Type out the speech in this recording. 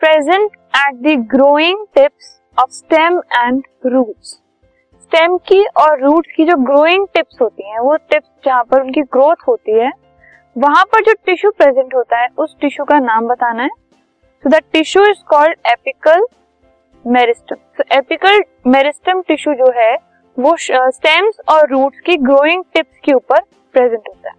Present at the growing tips of stem and roots stem की और root की जो ग्रोइंग टिप्स होती हैं, वो टिप्स जहाँ पर उनकी ग्रोथ होती है, वहाँ पर जो टिश्यू प्रेजेंट होता है, उस टिश्यू का नाम बताना है। So the tissue is called apical meristem so apical meristem tissue जो है, वो स्टेम्स और रूट्स की ग्रोइंग टिप्स के ऊपर प्रेजेंट होता है।